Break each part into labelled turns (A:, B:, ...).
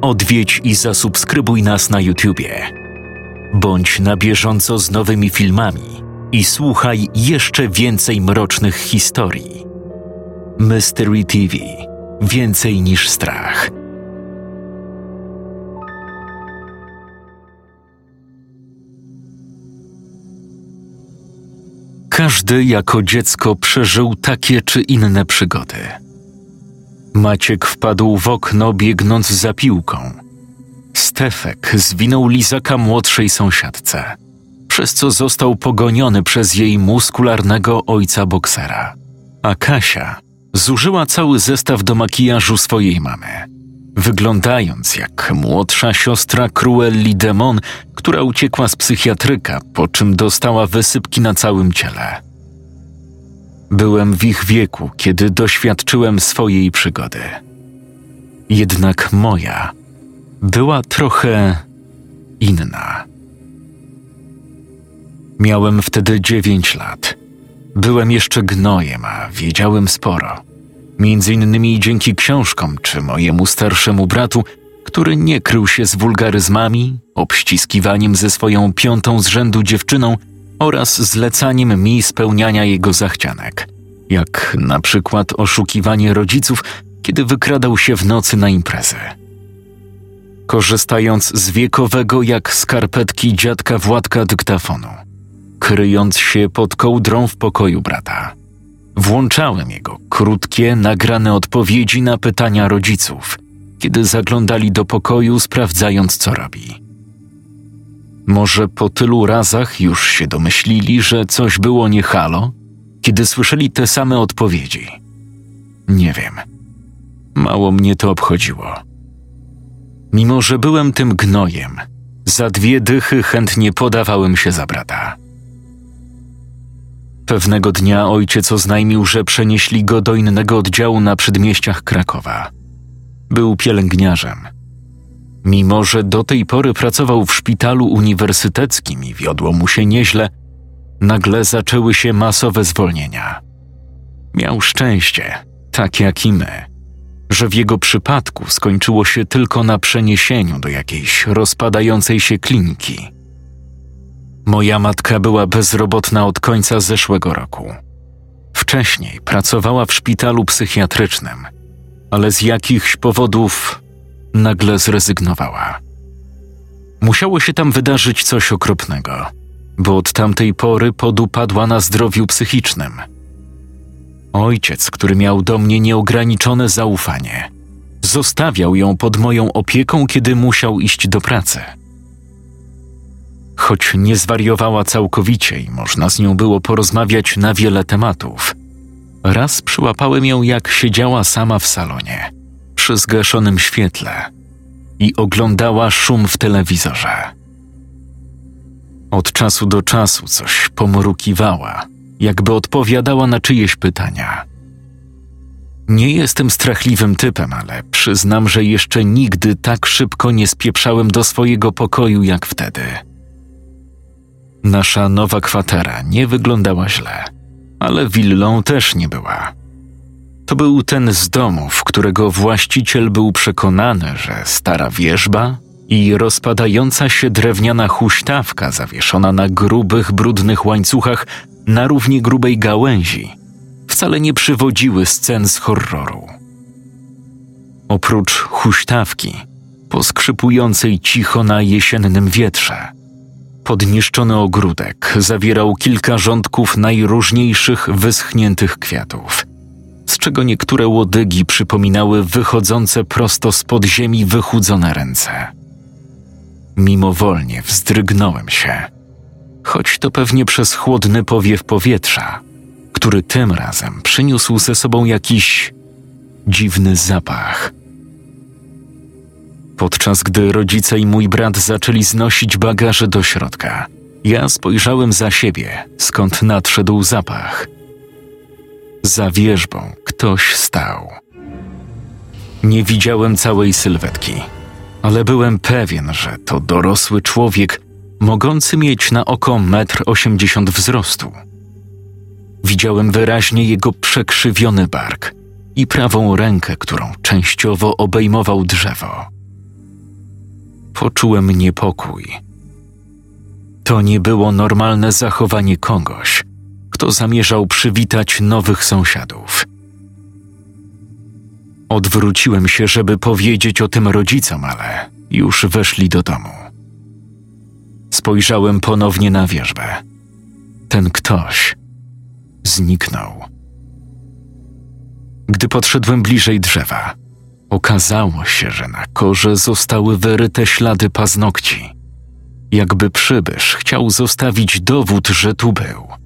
A: odwiedź i zasubskrybuj nas na YouTubie. Bądź na bieżąco z nowymi filmami i słuchaj jeszcze więcej mrocznych historii. Mystery TV Więcej niż strach. Każdy jako dziecko przeżył takie czy inne przygody. Maciek wpadł w okno biegnąc za piłką. Stefek zwinął lizaka młodszej sąsiadce, przez co został pogoniony przez jej muskularnego ojca boksera. A Kasia zużyła cały zestaw do makijażu swojej mamy, wyglądając jak młodsza siostra Cruelli Demon, która uciekła z psychiatryka, po czym dostała wysypki na całym ciele. Byłem w ich wieku, kiedy doświadczyłem swojej przygody. Jednak moja była trochę inna. Miałem wtedy dziewięć lat. Byłem jeszcze gnojem, a wiedziałem sporo. Między innymi dzięki książkom czy mojemu starszemu bratu, który nie krył się z wulgaryzmami, obściskiwaniem ze swoją piątą z rzędu dziewczyną oraz zlecaniem mi spełniania jego zachcianek, jak na przykład oszukiwanie rodziców, kiedy wykradał się w nocy na imprezę. Korzystając z wiekowego jak skarpetki dziadka Władka dyktafonu, kryjąc się pod kołdrą w pokoju brata. Włączałem jego krótkie, nagrane odpowiedzi na pytania rodziców, kiedy zaglądali do pokoju, sprawdzając, co robi. Może po tylu razach już się domyślili, że coś było nie halo, kiedy słyszeli te same odpowiedzi. Nie wiem. Mało mnie to obchodziło. Mimo, że byłem tym gnojem, za dwie dychy chętnie podawałem się za brata. Pewnego dnia ojciec oznajmił, że przenieśli go do innego oddziału na przedmieściach Krakowa. Był pielęgniarzem. Mimo, że do tej pory pracował w szpitalu uniwersyteckim i wiodło mu się nieźle, nagle zaczęły się masowe zwolnienia. Miał szczęście, tak jak i my, że w jego przypadku skończyło się tylko na przeniesieniu do jakiejś rozpadającej się kliniki. Moja matka była bezrobotna od końca zeszłego roku. Wcześniej pracowała w szpitalu psychiatrycznym, ale z jakichś powodów nagle zrezygnowała. Musiało się tam wydarzyć coś okropnego, bo od tamtej pory podupadła na zdrowiu psychicznym. Ojciec, który miał do mnie nieograniczone zaufanie, zostawiał ją pod moją opieką, kiedy musiał iść do pracy choć nie zwariowała całkowicie i można z nią było porozmawiać na wiele tematów. Raz przyłapałem ją, jak siedziała sama w salonie, przy zgaszonym świetle i oglądała szum w telewizorze. Od czasu do czasu coś pomrukiwała, jakby odpowiadała na czyjeś pytania. Nie jestem strachliwym typem, ale przyznam, że jeszcze nigdy tak szybko nie spieprzałem do swojego pokoju jak wtedy. Nasza nowa kwatera nie wyglądała źle, ale willą też nie była. To był ten z domów, którego właściciel był przekonany, że stara wieżba i rozpadająca się drewniana huśtawka zawieszona na grubych, brudnych łańcuchach na równie grubej gałęzi wcale nie przywodziły scen z horroru. Oprócz huśtawki, poskrzypującej cicho na jesiennym wietrze – Podniszczony ogródek zawierał kilka rządków najróżniejszych wyschniętych kwiatów, czego niektóre łodygi przypominały wychodzące prosto z pod ziemi wychudzone ręce. Mimowolnie wzdrygnąłem się, choć to pewnie przez chłodny powiew powietrza, który tym razem przyniósł ze sobą jakiś dziwny zapach – podczas gdy rodzice i mój brat zaczęli znosić bagaże do środka. Ja spojrzałem za siebie, skąd nadszedł zapach. Za wieżbą ktoś stał. Nie widziałem całej sylwetki, ale byłem pewien, że to dorosły człowiek, mogący mieć na oko metr osiemdziesiąt wzrostu. Widziałem wyraźnie jego przekrzywiony bark i prawą rękę, którą częściowo obejmował drzewo. poczułem niepokój. To nie było normalne zachowanie kogoś, kto zamierzał przywitać nowych sąsiadów. Odwróciłem się, żeby powiedzieć o tym rodzicom, ale już weszli do domu. Spojrzałem ponownie na wierzbę. Ten ktoś zniknął. Gdy podszedłem bliżej drzewa, okazało się, że na korze zostały wyryte ślady paznokci. Jakby przybysz chciał zostawić dowód, że tu był.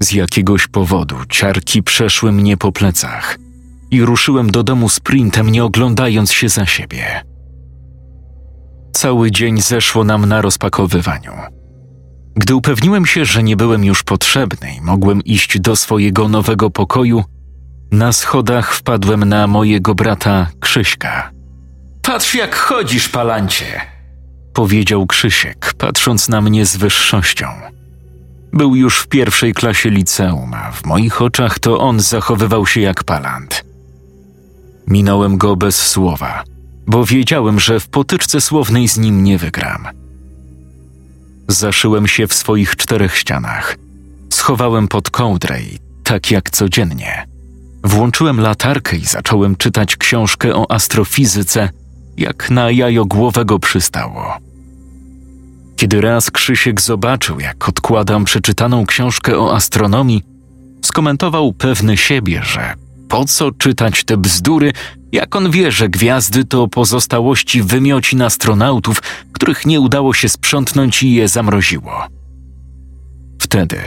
A: Z jakiegoś powodu ciarki przeszły mnie po plecach i ruszyłem do domu sprintem, nie oglądając się za siebie. Cały dzień zeszło nam na rozpakowywaniu. Gdy upewniłem się, że nie byłem już potrzebny i mogłem iść do swojego nowego pokoju, na schodach wpadłem na mojego brata Krzyśka. Patrz, jak chodzisz, palancie! powiedział Krzysiek, patrząc na mnie z wyższością. Był już w pierwszej klasie liceum, a w moich oczach to on zachowywał się jak palant. Minąłem go bez słowa, bo wiedziałem, że w potyczce słownej z nim nie wygram. Zaszyłem się w swoich czterech ścianach. Schowałem pod kołdrę i tak jak codziennie. Włączyłem latarkę i zacząłem czytać książkę o astrofizyce, jak na jajo głowego przystało. Kiedy raz Krzysiek zobaczył, jak odkładam przeczytaną książkę o astronomii, skomentował pewny siebie, że po co czytać te bzdury, jak on wie, że gwiazdy to pozostałości wymiocin astronautów, których nie udało się sprzątnąć i je zamroziło. Wtedy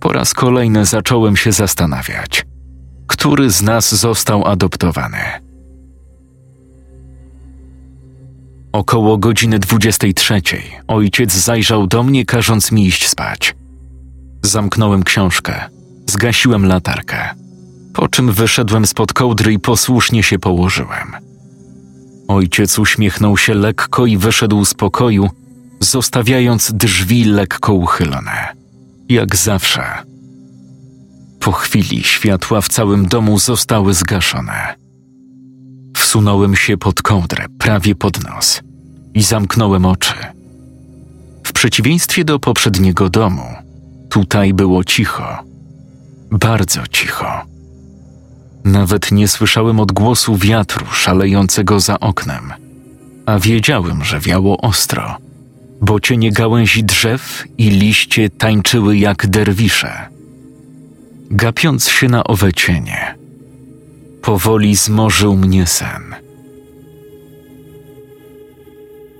A: po raz kolejny zacząłem się zastanawiać, który z nas został adoptowany. Około godziny 23 ojciec zajrzał do mnie, każąc mi iść spać. Zamknąłem książkę, zgasiłem latarkę, po czym wyszedłem spod kołdry i posłusznie się położyłem. Ojciec uśmiechnął się lekko i wyszedł z pokoju, zostawiając drzwi lekko uchylone. Jak zawsze. Po chwili światła w całym domu zostały zgaszone. Wsunąłem się pod kołdrę, prawie pod nos i zamknąłem oczy. W przeciwieństwie do poprzedniego domu, tutaj było cicho. Bardzo cicho. Nawet nie słyszałem odgłosu wiatru szalejącego za oknem, a wiedziałem, że wiało ostro, bo cienie gałęzi drzew i liście tańczyły jak derwisze. Gapiąc się na owe cienie, powoli zmorzył mnie sen.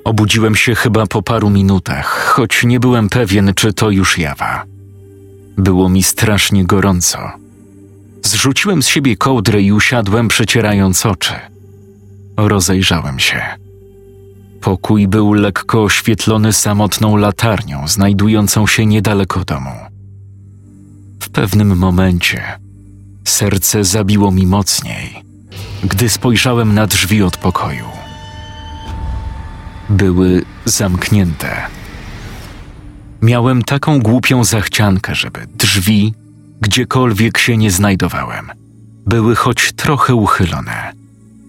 A: Obudziłem się chyba po paru minutach, choć nie byłem pewien, czy to już jawa. Było mi strasznie gorąco. Zrzuciłem z siebie kołdrę i usiadłem, przecierając oczy. Rozejrzałem się. Pokój był lekko oświetlony samotną latarnią, znajdującą się niedaleko domu. W pewnym momencie serce zabiło mi mocniej, gdy spojrzałem na drzwi od pokoju były zamknięte. Miałem taką głupią zachciankę, żeby drzwi, gdziekolwiek się nie znajdowałem, były choć trochę uchylone,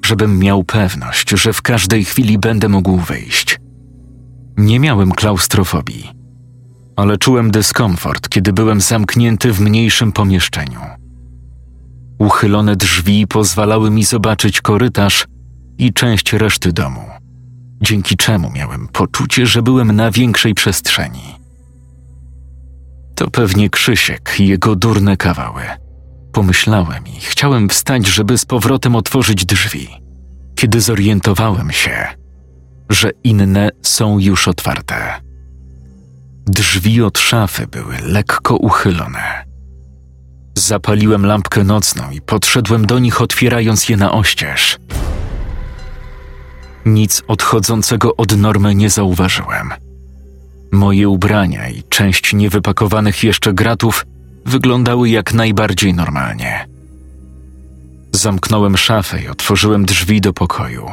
A: żebym miał pewność, że w każdej chwili będę mógł wyjść. Nie miałem klaustrofobii, ale czułem dyskomfort, kiedy byłem zamknięty w mniejszym pomieszczeniu. Uchylone drzwi pozwalały mi zobaczyć korytarz i część reszty domu dzięki czemu miałem poczucie, że byłem na większej przestrzeni. To pewnie Krzysiek i jego durne kawały. Pomyślałem i chciałem wstać, żeby z powrotem otworzyć drzwi, kiedy zorientowałem się, że inne są już otwarte. Drzwi od szafy były lekko uchylone. Zapaliłem lampkę nocną i podszedłem do nich, otwierając je na oścież. Nic odchodzącego od normy nie zauważyłem. Moje ubrania i część niewypakowanych jeszcze gratów wyglądały jak najbardziej normalnie. Zamknąłem szafę i otworzyłem drzwi do pokoju.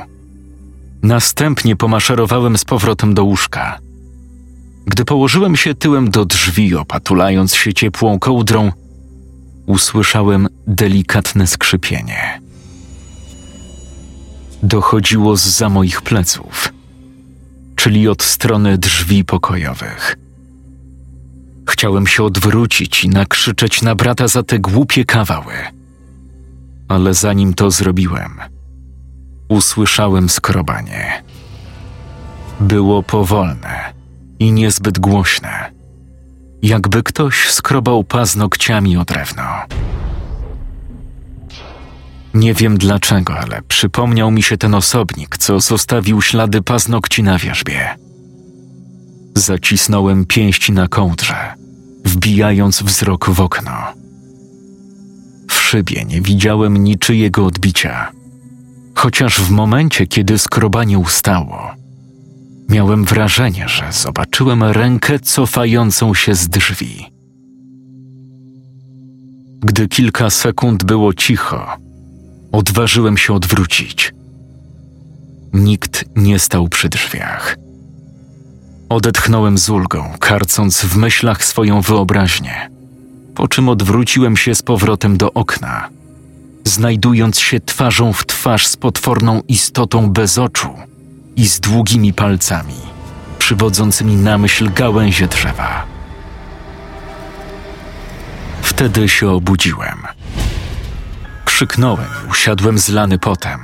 A: Następnie pomaszerowałem z powrotem do łóżka. Gdy położyłem się tyłem do drzwi, opatulając się ciepłą kołdrą, usłyszałem delikatne skrzypienie dochodziło z za moich pleców, czyli od strony drzwi pokojowych. Chciałem się odwrócić i nakrzyczeć na brata za te głupie kawały. Ale zanim to zrobiłem, usłyszałem skrobanie. Było powolne i niezbyt głośne, jakby ktoś skrobał paznokciami o drewno. Nie wiem dlaczego, ale przypomniał mi się ten osobnik, co zostawił ślady paznokci na wierzbie. Zacisnąłem pięść na kołdrze, wbijając wzrok w okno. W szybie nie widziałem niczyjego odbicia, chociaż w momencie, kiedy skrobanie ustało, miałem wrażenie, że zobaczyłem rękę cofającą się z drzwi. Gdy kilka sekund było cicho, odważyłem się odwrócić. Nikt nie stał przy drzwiach. Odetchnąłem z ulgą, karcąc w myślach swoją wyobraźnię, po czym odwróciłem się z powrotem do okna, znajdując się twarzą w twarz z potworną istotą bez oczu i z długimi palcami, przywodzącymi na myśl gałęzie drzewa. Wtedy się obudziłem. Krzyknąłem usiadłem zlany potem.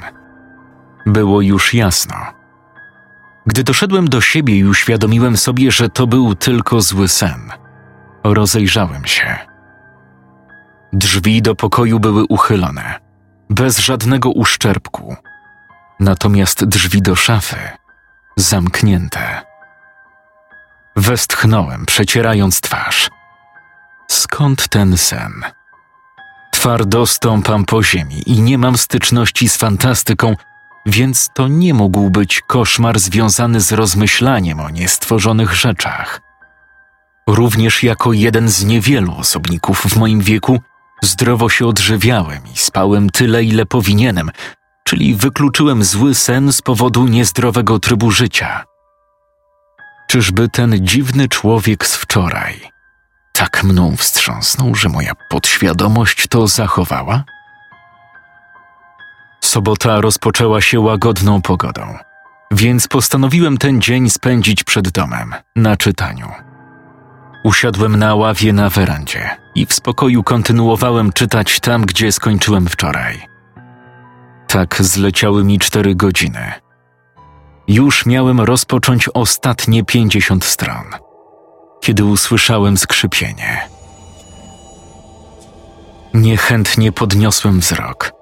A: Było już jasno. Gdy doszedłem do siebie i uświadomiłem sobie, że to był tylko zły sen, rozejrzałem się. Drzwi do pokoju były uchylone, bez żadnego uszczerbku. Natomiast drzwi do szafy zamknięte. Westchnąłem, przecierając twarz. Skąd ten sen? Twardo stąpam po ziemi i nie mam styczności z fantastyką, więc to nie mógł być koszmar związany z rozmyślaniem o niestworzonych rzeczach. Również jako jeden z niewielu osobników w moim wieku zdrowo się odżywiałem i spałem tyle, ile powinienem, czyli wykluczyłem zły sen z powodu niezdrowego trybu życia. Czyżby ten dziwny człowiek z wczoraj tak mną wstrząsnął, że moja podświadomość to zachowała? Sobota rozpoczęła się łagodną pogodą, więc postanowiłem ten dzień spędzić przed domem, na czytaniu. Usiadłem na ławie na werandzie i w spokoju kontynuowałem czytać tam, gdzie skończyłem wczoraj. Tak zleciały mi cztery godziny. Już miałem rozpocząć ostatnie pięćdziesiąt stron, kiedy usłyszałem skrzypienie. Niechętnie podniosłem wzrok,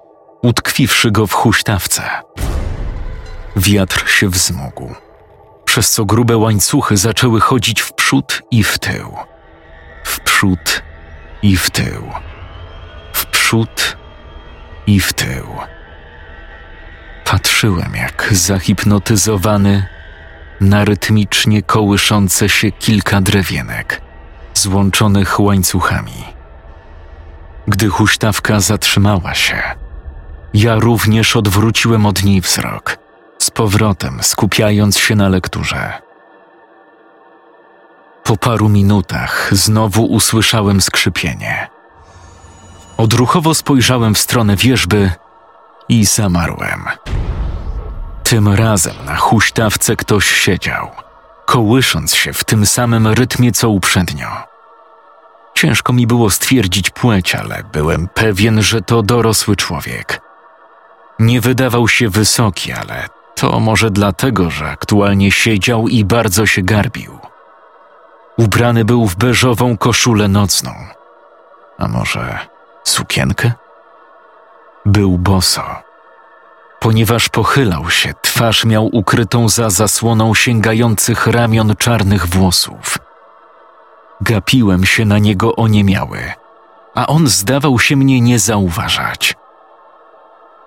A: utkwiwszy go w huśtawce. Wiatr się wzmógł, przez co grube łańcuchy zaczęły chodzić w przód i w tył. W przód i w tył. W przód i w tył. Patrzyłem jak zahipnotyzowany na rytmicznie kołyszące się kilka drewienek, złączonych łańcuchami. Gdy huśtawka zatrzymała się, ja również odwróciłem od niej wzrok, z powrotem skupiając się na lekturze. Po paru minutach znowu usłyszałem skrzypienie. Odruchowo spojrzałem w stronę wieżby i zamarłem. Tym razem na huśtawce ktoś siedział, kołysząc się w tym samym rytmie co uprzednio. Ciężko mi było stwierdzić płeć, ale byłem pewien, że to dorosły człowiek. Nie wydawał się wysoki, ale to może dlatego, że aktualnie siedział i bardzo się garbił. Ubrany był w beżową koszulę nocną. A może sukienkę? Był boso. Ponieważ pochylał się, twarz miał ukrytą za zasłoną sięgających ramion czarnych włosów. Gapiłem się na niego oniemiały, a on zdawał się mnie nie zauważać.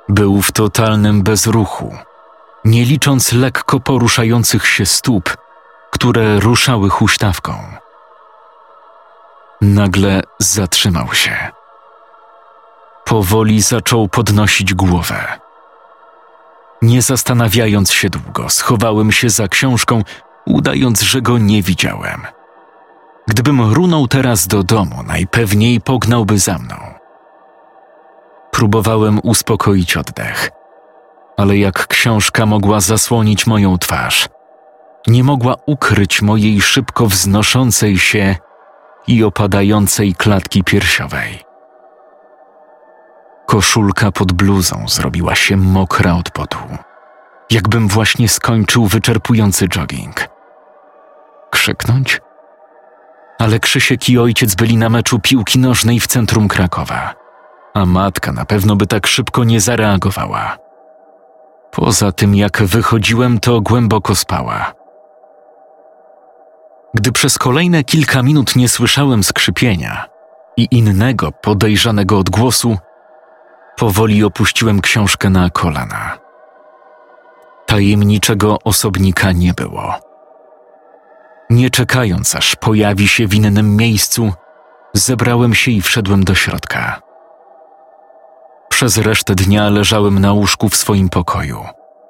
A: Był w totalnym bezruchu, nie licząc lekko poruszających się stóp, które ruszały huśtawką. Nagle zatrzymał się. Powoli zaczął podnosić głowę. Nie zastanawiając się długo, schowałem się za książką, udając, że go nie widziałem. Gdybym runął teraz do domu, najpewniej pognałby za mną. Próbowałem uspokoić oddech, ale jak książka mogła zasłonić moją twarz, nie mogła ukryć mojej szybko wznoszącej się i opadającej klatki piersiowej. Koszulka pod bluzą zrobiła się mokra od potu, jakbym właśnie skończył wyczerpujący jogging. Krzyknąć? Ale Krzysiek i ojciec byli na meczu piłki nożnej w centrum Krakowa, a matka na pewno by tak szybko nie zareagowała. Poza tym, jak wychodziłem, to głęboko spała. Gdy przez kolejne kilka minut nie słyszałem skrzypienia i innego podejrzanego odgłosu, powoli opuściłem książkę na kolana. Tajemniczego osobnika nie było. Nie czekając, aż pojawi się w innym miejscu, zebrałem się i wszedłem do środka. Przez resztę dnia leżałem na łóżku w swoim pokoju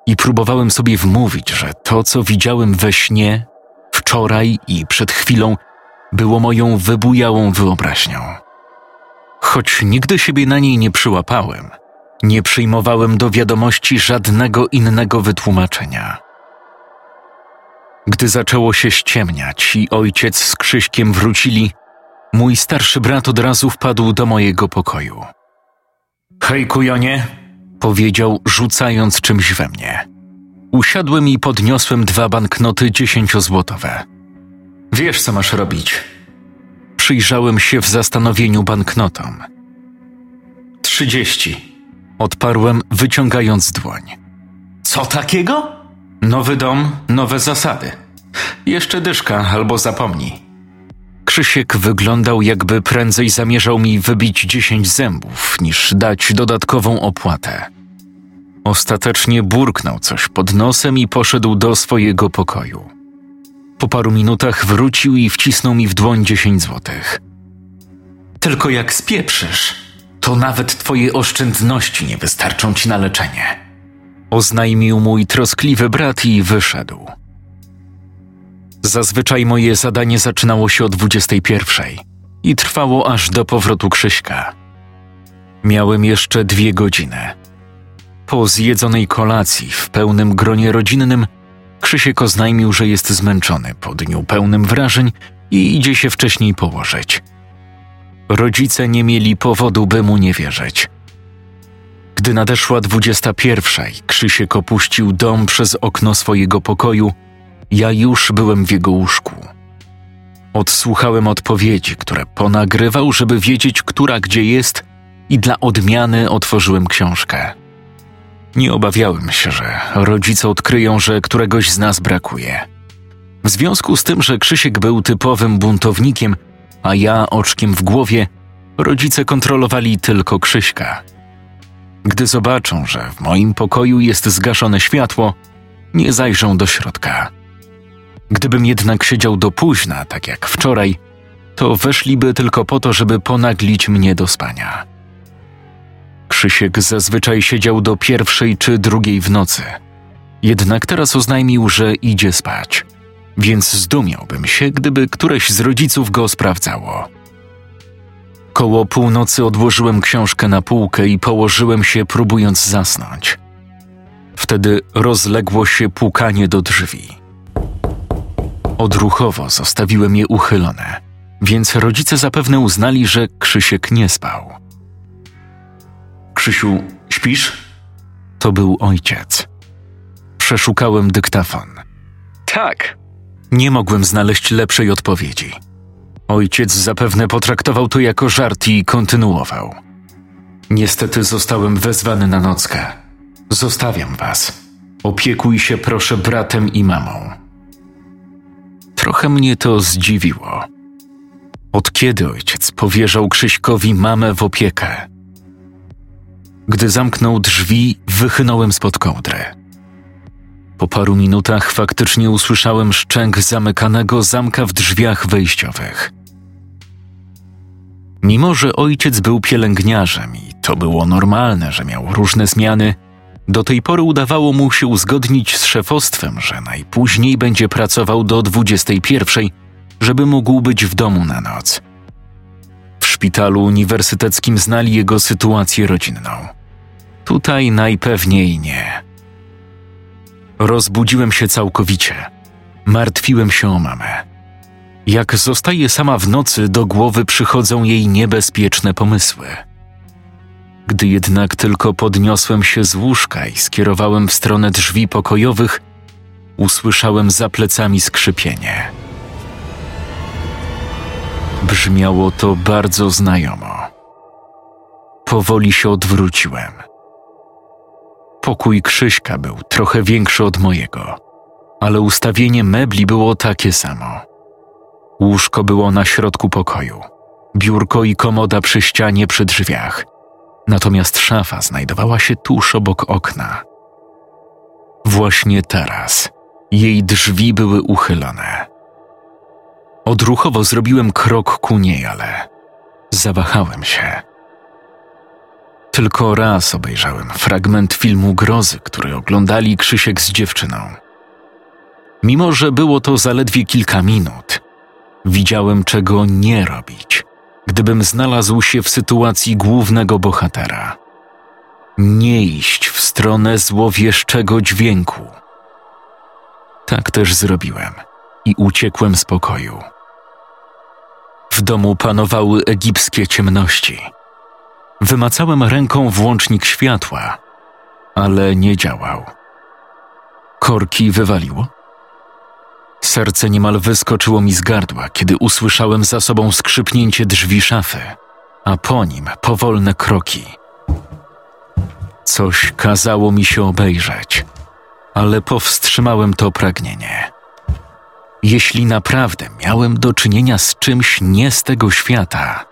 A: i próbowałem sobie wmówić, że to, co widziałem we śnie, wczoraj i przed chwilą, było moją wybujałą wyobraźnią. Choć nigdy siebie na niej nie przyłapałem, nie przyjmowałem do wiadomości żadnego innego wytłumaczenia. Gdy zaczęło się ściemniać i ojciec z Krzyśkiem wrócili, mój starszy brat od razu wpadł do mojego pokoju. Hej, kujonie, powiedział, rzucając czymś we mnie. Usiadłem i podniosłem dwa banknoty dziesięciozłotowe. Wiesz, co masz robić. Przyjrzałem się w zastanowieniu banknotom. Trzydzieści. Odparłem, wyciągając dłoń. Co takiego? Nowy dom, nowe zasady. Jeszcze dyszka albo zapomnij. Krzysiek wyglądał, jakby prędzej zamierzał mi wybić dziesięć zębów, niż dać dodatkową opłatę. Ostatecznie burknął coś pod nosem i poszedł do swojego pokoju. Po paru minutach wrócił i wcisnął mi w dłoń dziesięć złotych. Tylko jak spieprzysz, to nawet twoje oszczędności nie wystarczą ci na leczenie. Oznajmił mój troskliwy brat i wyszedł. Zazwyczaj moje zadanie zaczynało się o 21 i trwało aż do powrotu Krzyśka. Miałem jeszcze dwie godziny. Po zjedzonej kolacji w pełnym gronie rodzinnym Krzysiek oznajmił, że jest zmęczony po dniu pełnym wrażeń i idzie się wcześniej położyć. Rodzice nie mieli powodu, by mu nie wierzyć. Gdy nadeszła dwudziesta pierwsza i Krzysiek opuścił dom przez okno swojego pokoju, ja już byłem w jego łóżku. Odsłuchałem odpowiedzi, które ponagrywał, żeby wiedzieć, która gdzie jest, i dla odmiany otworzyłem książkę. Nie obawiałem się, że rodzice odkryją, że któregoś z nas brakuje. W związku z tym, że Krzysiek był typowym buntownikiem, a ja oczkiem w głowie, rodzice kontrolowali tylko Krzyśka. Gdy zobaczą, że w moim pokoju jest zgaszone światło, nie zajrzą do środka. Gdybym jednak siedział do późna, tak jak wczoraj, to weszliby tylko po to, żeby ponaglić mnie do spania. Krzysiek zazwyczaj siedział do pierwszej czy drugiej w nocy. Jednak teraz oznajmił, że idzie spać, więc zdumiałbym się, gdyby któreś z rodziców go sprawdzało. Koło północy odłożyłem książkę na półkę i położyłem się, próbując zasnąć. Wtedy rozległo się pukanie do drzwi. Odruchowo zostawiłem je uchylone, więc rodzice zapewne uznali, że Krzysiek nie spał. Krzysiu, śpisz? To był ojciec. Przeszukałem dyktafon. Tak. Nie mogłem znaleźć lepszej odpowiedzi. Ojciec zapewne potraktował to jako żart i kontynuował. Niestety zostałem wezwany na nockę. Zostawiam was. Opiekuj się proszę bratem i mamą. Trochę mnie to zdziwiło. Od kiedy ojciec powierzał Krzyśkowi mamę w opiekę? Gdy zamknął drzwi, wychynąłem spod kołdry. Po paru minutach faktycznie usłyszałem szczęk zamykanego zamka w drzwiach wejściowych. Mimo, że ojciec był pielęgniarzem i to było normalne, że miał różne zmiany, do tej pory udawało mu się uzgodnić z szefostwem, że najpóźniej będzie pracował do 21, żeby mógł być w domu na noc. Szpitalu uniwersyteckim znali jego sytuację rodzinną. Tutaj najpewniej nie. Rozbudziłem się całkowicie. Martwiłem się o mamę. Jak zostaje sama w nocy, do głowy przychodzą jej niebezpieczne pomysły. Gdy jednak tylko podniosłem się z łóżka i skierowałem w stronę drzwi pokojowych, usłyszałem za plecami skrzypienie. Brzmiało to bardzo znajomo. Powoli się odwróciłem. Pokój Krzyśka był trochę większy od mojego, ale ustawienie mebli było takie samo. Łóżko było na środku pokoju, biurko i komoda przy ścianie przy drzwiach, natomiast szafa znajdowała się tuż obok okna. Właśnie teraz jej drzwi były uchylone. Odruchowo zrobiłem krok ku niej, ale zawahałem się. Tylko raz obejrzałem fragment filmu grozy, który oglądali Krzysiek z dziewczyną. Mimo, że było to zaledwie kilka minut, widziałem, czego nie robić, gdybym znalazł się w sytuacji głównego bohatera. Nie iść w stronę złowieszczego dźwięku. Tak też zrobiłem i uciekłem z pokoju. W domu panowały egipskie ciemności. Wymacałem ręką włącznik światła, ale nie działał. Korki wywaliło. Serce niemal wyskoczyło mi z gardła, kiedy usłyszałem za sobą skrzypnięcie drzwi szafy, a po nim powolne kroki. Coś kazało mi się obejrzeć, ale powstrzymałem to pragnienie. Jeśli naprawdę miałem do czynienia z czymś nie z tego świata,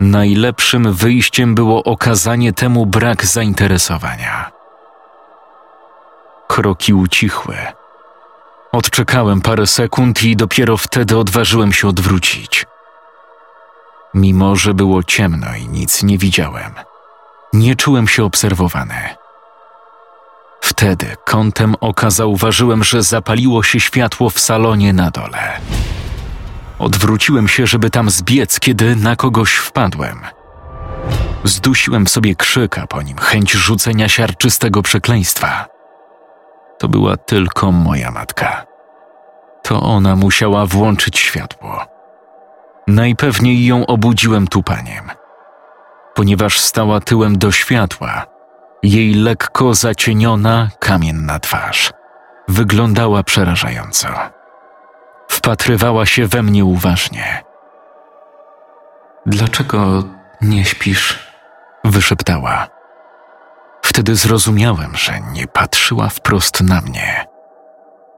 A: najlepszym wyjściem było okazanie temu brak zainteresowania. Kroki ucichły. Odczekałem parę sekund i dopiero wtedy odważyłem się odwrócić. Mimo, że było ciemno i nic nie widziałem, nie czułem się obserwowany. Wtedy kątem oka zauważyłem, że zapaliło się światło w salonie na dole. Odwróciłem się, żeby tam zbiec, kiedy na kogoś wpadłem. Zdusiłem sobie krzyk, a po nim chęć rzucenia siarczystego przekleństwa. To była tylko moja matka. To ona musiała włączyć światło. Najpewniej ją obudziłem tupaniem. Ponieważ stała tyłem do światła, jej lekko zacieniona, kamienna twarz wyglądała przerażająco. Wpatrywała się we mnie uważnie. Dlaczego nie śpisz? wyszeptała. Wtedy zrozumiałem, że nie patrzyła wprost na mnie.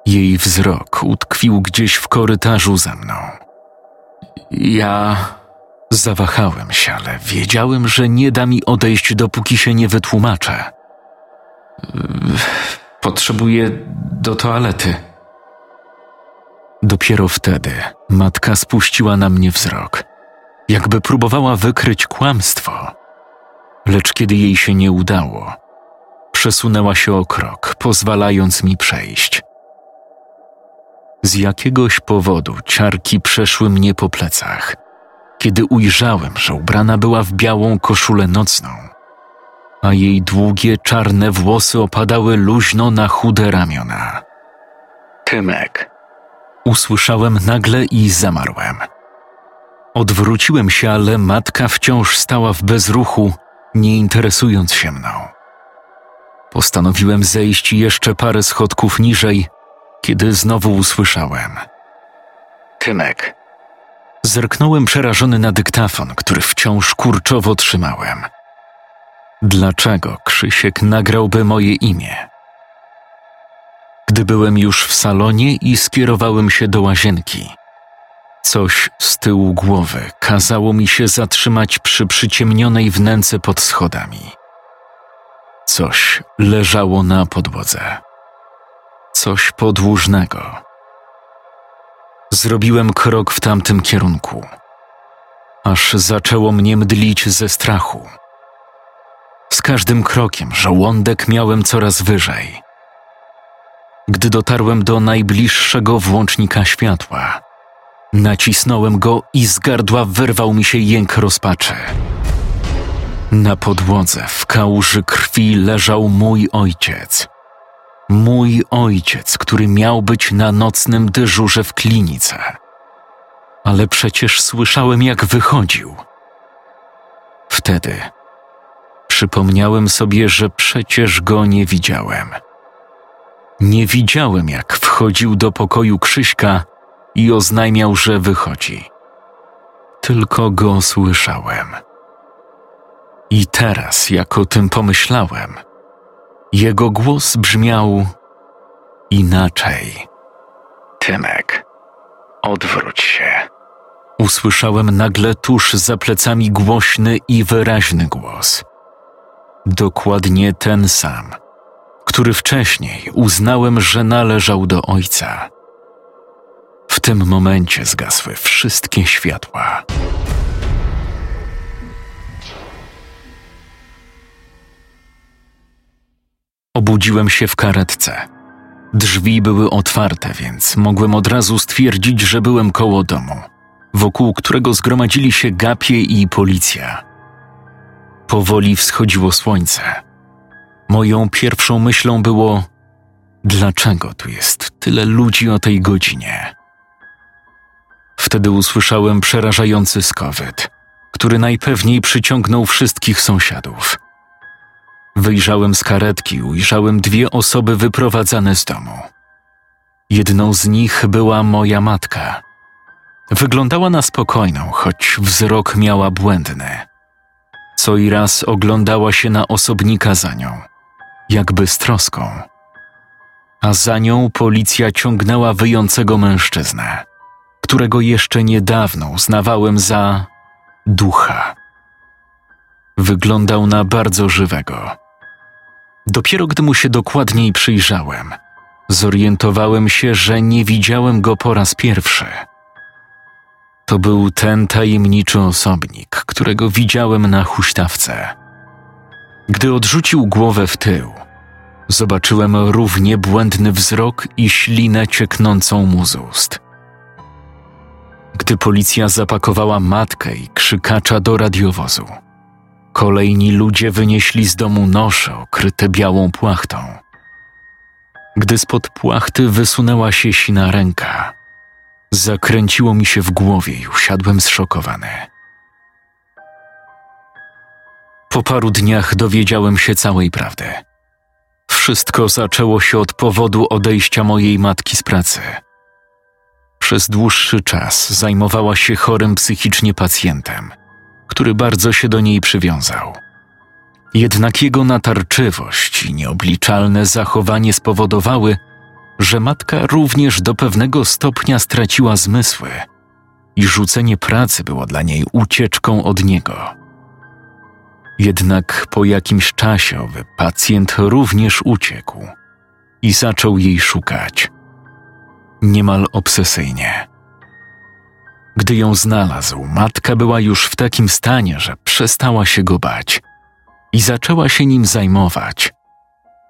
A: Jej wzrok utkwił gdzieś w korytarzu za mną. Ja zawahałem się, ale wiedziałem, że nie da mi odejść, dopóki się nie wytłumaczę. Potrzebuję do toalety. Dopiero wtedy matka spuściła na mnie wzrok, jakby próbowała wykryć kłamstwo. Lecz kiedy jej się nie udało, przesunęła się o krok, pozwalając mi przejść. Z jakiegoś powodu ciarki przeszły mnie po plecach, kiedy ujrzałem, że ubrana była w białą koszulę nocną, a jej długie czarne włosy opadały luźno na chude ramiona. Tymek. Usłyszałem nagle i zamarłem. Odwróciłem się, ale matka wciąż stała w bezruchu, nie interesując się mną. Postanowiłem zejść jeszcze parę schodków niżej, kiedy znowu usłyszałem. Tymek. Zerknąłem przerażony na dyktafon, który wciąż kurczowo trzymałem. Dlaczego Krzysiek nagrałby moje imię? Gdy byłem już w salonie i skierowałem się do łazienki, coś z tyłu głowy kazało mi się zatrzymać przy przyciemnionej wnęce pod schodami. Coś leżało na podłodze. Coś podłużnego. Zrobiłem krok w tamtym kierunku, aż zaczęło mnie mdlić ze strachu. Z każdym krokiem żołądek miałem coraz wyżej. Gdy dotarłem do najbliższego włącznika światła, nacisnąłem go i z gardła wyrwał mi się jęk rozpaczy. Na podłodze w kałuży krwi leżał mój ojciec. Mój ojciec, który miał być na nocnym dyżurze w klinice. Ale przecież słyszałem, jak wychodził. Wtedy przypomniałem sobie, że przecież go nie widziałem. Nie widziałem, jak wchodził do pokoju Krzyśka i oznajmiał, że wychodzi. Tylko go słyszałem. I teraz, jak o tym pomyślałem, jego głos brzmiał inaczej. Tymek, odwróć się. Usłyszałem nagle tuż za plecami głośny i wyraźny głos. Dokładnie ten sam, który wcześniej uznałem, że należał do ojca. W tym momencie zgasły wszystkie światła. Obudziłem się w karetce. Drzwi były otwarte, więc mogłem od razu stwierdzić, że byłem koło domu, wokół którego zgromadzili się gapie i policja. Powoli wschodziło słońce. Moją pierwszą myślą było: dlaczego tu jest tyle ludzi o tej godzinie? Wtedy usłyszałem przerażający skowyt, który najpewniej przyciągnął wszystkich sąsiadów. Wyjrzałem z karetki, ujrzałem dwie osoby wyprowadzane z domu. Jedną z nich była moja matka. Wyglądała na spokojną, choć wzrok miała błędny. Co i raz oglądała się na osobnika za nią, jakby z troską. A za nią policja ciągnęła wyjącego mężczyznę, którego jeszcze niedawno uznawałem za ducha. Wyglądał na bardzo żywego Dopiero gdy mu się dokładniej przyjrzałem, zorientowałem się, że nie widziałem go po raz pierwszy. To był ten tajemniczy osobnik, którego widziałem na huśtawce. Gdy odrzucił głowę w tył, zobaczyłem równie błędny wzrok i ślinę cieknącą mu z ust. Gdy policja zapakowała matkę i krzykacza do radiowozu, Kolejni ludzie wynieśli z domu nosze okryte białą płachtą. Gdy spod płachty wysunęła się sina ręka, zakręciło mi się w głowie i usiadłem zszokowany. Po paru dniach dowiedziałem się całej prawdy. Wszystko zaczęło się od powodu odejścia mojej matki z pracy. Przez dłuższy czas zajmowała się chorym psychicznie pacjentem – który bardzo się do niej przywiązał. Jednak jego natarczywość i nieobliczalne zachowanie spowodowały, że matka również do pewnego stopnia straciła zmysły i rzucenie pracy było dla niej ucieczką od niego. Jednak po jakimś czasie owy pacjent również uciekł i zaczął jej szukać. Niemal obsesyjnie. Gdy ją znalazł, matka była już w takim stanie, że przestała się go bać i zaczęła się nim zajmować,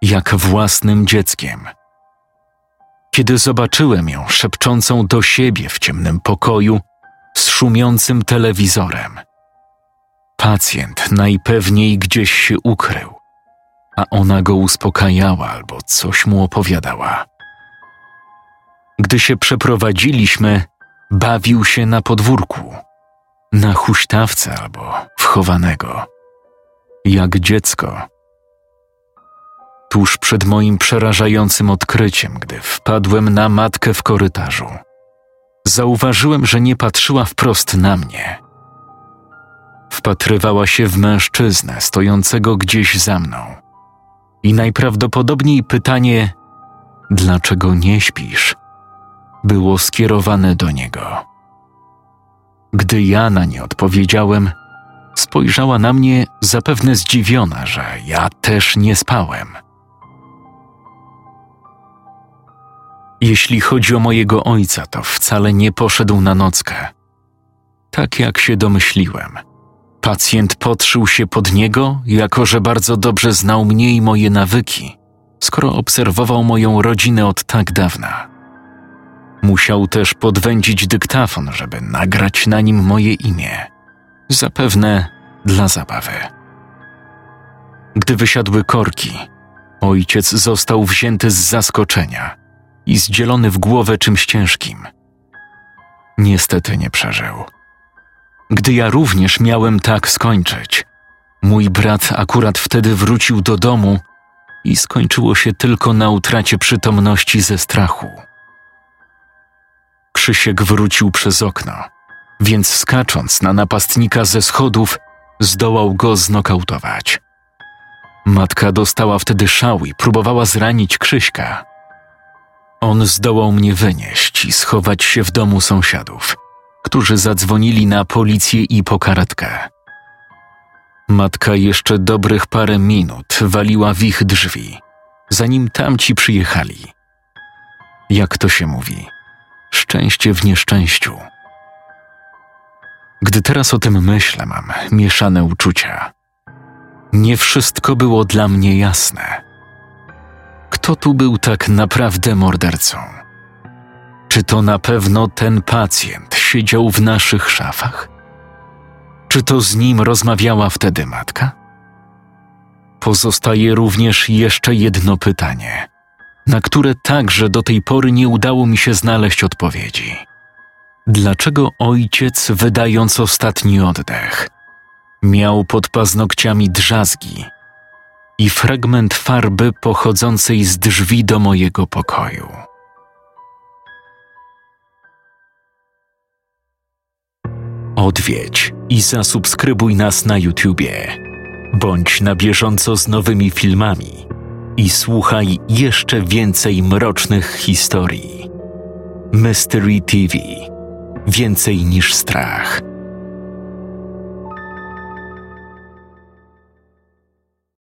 A: jak własnym dzieckiem. Kiedy zobaczyłem ją szepczącą do siebie w ciemnym pokoju z szumiącym telewizorem, pacjent najpewniej gdzieś się ukrył, a ona go uspokajała albo coś mu opowiadała. Gdy się przeprowadziliśmy, bawił się na podwórku, na huśtawce albo wchowanego, jak dziecko. Tuż przed moim przerażającym odkryciem, gdy wpadłem na matkę w korytarzu, zauważyłem, że nie patrzyła wprost na mnie. Wpatrywała się w mężczyznę stojącego gdzieś za mną. I najprawdopodobniej pytanie: Dlaczego nie śpisz? Było skierowane do niego. Gdy ja na nie odpowiedziałem, spojrzała na mnie zapewne zdziwiona, że ja też nie spałem. Jeśli chodzi o mojego ojca, to wcale nie poszedł na nockę. Tak jak się domyśliłem. Pacjent podszył się pod niego, jako że bardzo dobrze znał mnie i moje nawyki, skoro obserwował moją rodzinę od tak dawna. Musiał też podwędzić dyktafon, żeby nagrać na nim moje imię. Zapewne dla zabawy. Gdy wysiadły korki, Ojciec został wzięty z zaskoczenia i zdzielony w głowę czymś ciężkim. Niestety nie przeżył. Gdy ja również miałem tak skończyć, mój brat akurat wtedy wrócił do domu i skończyło się tylko na utracie przytomności ze strachu. Krzysiek wrócił przez okno, więc skacząc na napastnika ze schodów, zdołał go znokautować. Matka dostała wtedy szał i próbowała zranić Krzyśka. On zdołał mnie wynieść i schować się w domu sąsiadów, którzy zadzwonili na policję i po karetkę. Matka jeszcze dobrych parę minut waliła w ich drzwi, zanim tamci przyjechali. Jak to się mówi? Szczęście w nieszczęściu. Gdy teraz o tym myślę, mam mieszane uczucia. Nie wszystko było dla mnie jasne. Kto tu był tak naprawdę mordercą? Czy to na pewno ten pacjent siedział w naszych szafach? Czy to z nim rozmawiała wtedy matka? Pozostaje również jeszcze jedno pytanie, na które także do tej pory nie udało mi się znaleźć odpowiedzi. Dlaczego ojciec, wydając ostatni oddech, miał pod paznokciami drzazgi i fragment farby pochodzącej z drzwi do mojego pokoju? Odwiedź i zasubskrybuj nas na YouTubie. Bądź na bieżąco z nowymi filmami i słuchaj jeszcze więcej mrocznych historii. Mystery TV Więcej niż strach.